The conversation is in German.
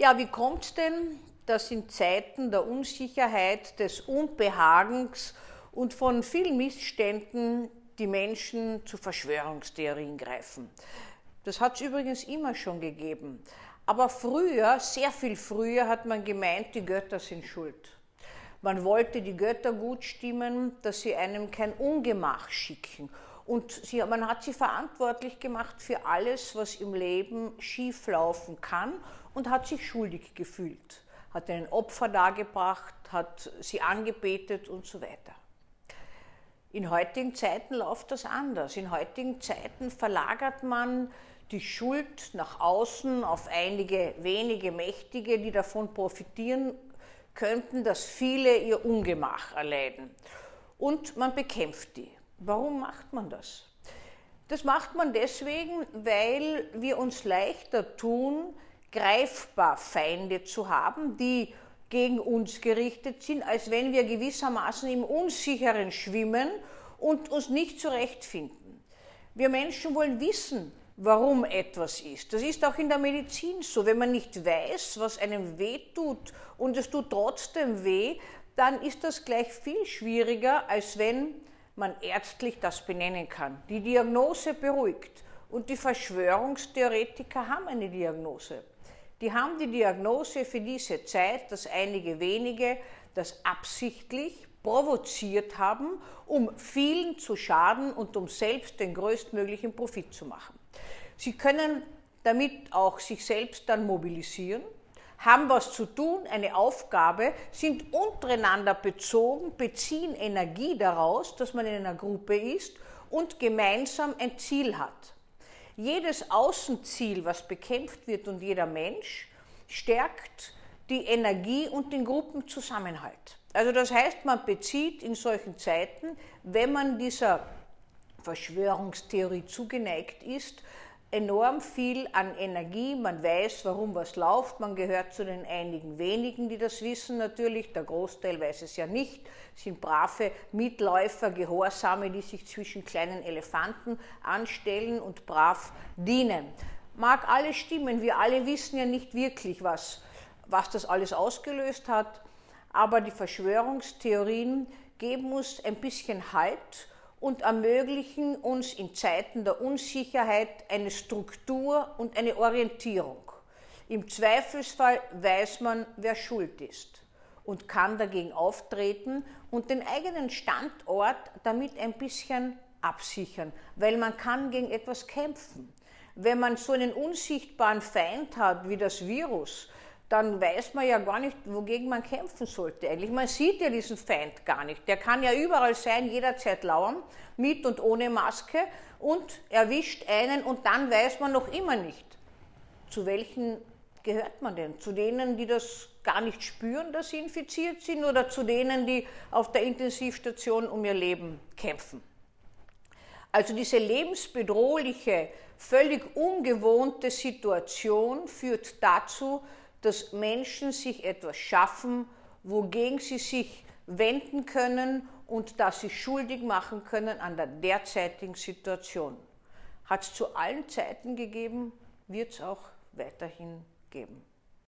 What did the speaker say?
Ja, wie kommt es denn, dass in Zeiten der Unsicherheit, des Unbehagens und von vielen Missständen die Menschen zu Verschwörungstheorien greifen? Das hat es übrigens immer schon gegeben. Aber früher, sehr viel früher, hat man gemeint, die Götter sind schuld. Man wollte die Götter gut stimmen, dass sie einem kein Ungemach schicken. Und sie, man hat sie verantwortlich gemacht für alles, was im Leben schieflaufen kann und hat sich schuldig gefühlt. Hat ein Opfer dargebracht, hat sie angebetet und so weiter. In heutigen Zeiten läuft das anders. In heutigen Zeiten verlagert man die Schuld nach außen auf einige wenige Mächtige, die davon profitieren könnten, dass viele ihr Ungemach erleiden. Und man bekämpft die. Warum macht man das? Das macht man deswegen, weil wir uns leichter tun, greifbar Feinde zu haben, die gegen uns gerichtet sind, als wenn wir gewissermaßen im Unsicheren schwimmen und uns nicht zurechtfinden. Wir Menschen wollen wissen, warum etwas ist. Das ist auch in der Medizin so. Wenn man nicht weiß, was einem weh tut und es tut trotzdem weh, dann ist das gleich viel schwieriger, als wenn man ärztlich das benennen kann. Die Diagnose beruhigt. Und die Verschwörungstheoretiker haben eine Diagnose. Die haben die Diagnose für diese Zeit, dass einige wenige das absichtlich provoziert haben, um vielen zu schaden und um selbst den größtmöglichen Profit zu machen. Sie können damit auch sich selbst dann mobilisieren, haben was zu tun, eine Aufgabe, sind untereinander bezogen, beziehen Energie daraus, dass man in einer Gruppe ist und gemeinsam ein Ziel hat. Jedes Außenziel, was bekämpft wird und jeder Mensch, stärkt die Energie und den Gruppenzusammenhalt. Also das heißt, man bezieht in solchen Zeiten, wenn man dieser Verschwörungstheorie zugeneigt ist, enorm viel an Energie, man weiß, warum was läuft, man gehört zu den einigen wenigen, die das wissen natürlich, der Großteil weiß es ja nicht, sind brave Mitläufer, Gehorsame, die sich zwischen kleinen Elefanten anstellen und brav dienen. Mag alles stimmen, wir alle wissen ja nicht wirklich, was, was das alles ausgelöst hat, aber die Verschwörungstheorien geben uns ein bisschen Halt und ermöglichen uns in Zeiten der Unsicherheit eine Struktur und eine Orientierung. Im Zweifelsfall weiß man, wer schuld ist und kann dagegen auftreten und den eigenen Standort damit ein bisschen absichern, weil man kann gegen etwas kämpfen. Wenn man so einen unsichtbaren Feind hat wie das Virus, dann weiß man ja gar nicht, wogegen man kämpfen sollte eigentlich. Man sieht ja diesen Feind gar nicht. Der kann ja überall sein, jederzeit lauern, mit und ohne Maske und erwischt einen und dann weiß man noch immer nicht, zu welchen gehört man denn? Zu denen, die das gar nicht spüren, dass sie infiziert sind oder zu denen, die auf der Intensivstation um ihr Leben kämpfen? Also diese lebensbedrohliche, völlig ungewohnte Situation führt dazu, dass Menschen sich etwas schaffen, wogegen sie sich wenden können und das sie schuldig machen können an der derzeitigen Situation. Hat es zu allen Zeiten gegeben, wird es auch weiterhin geben.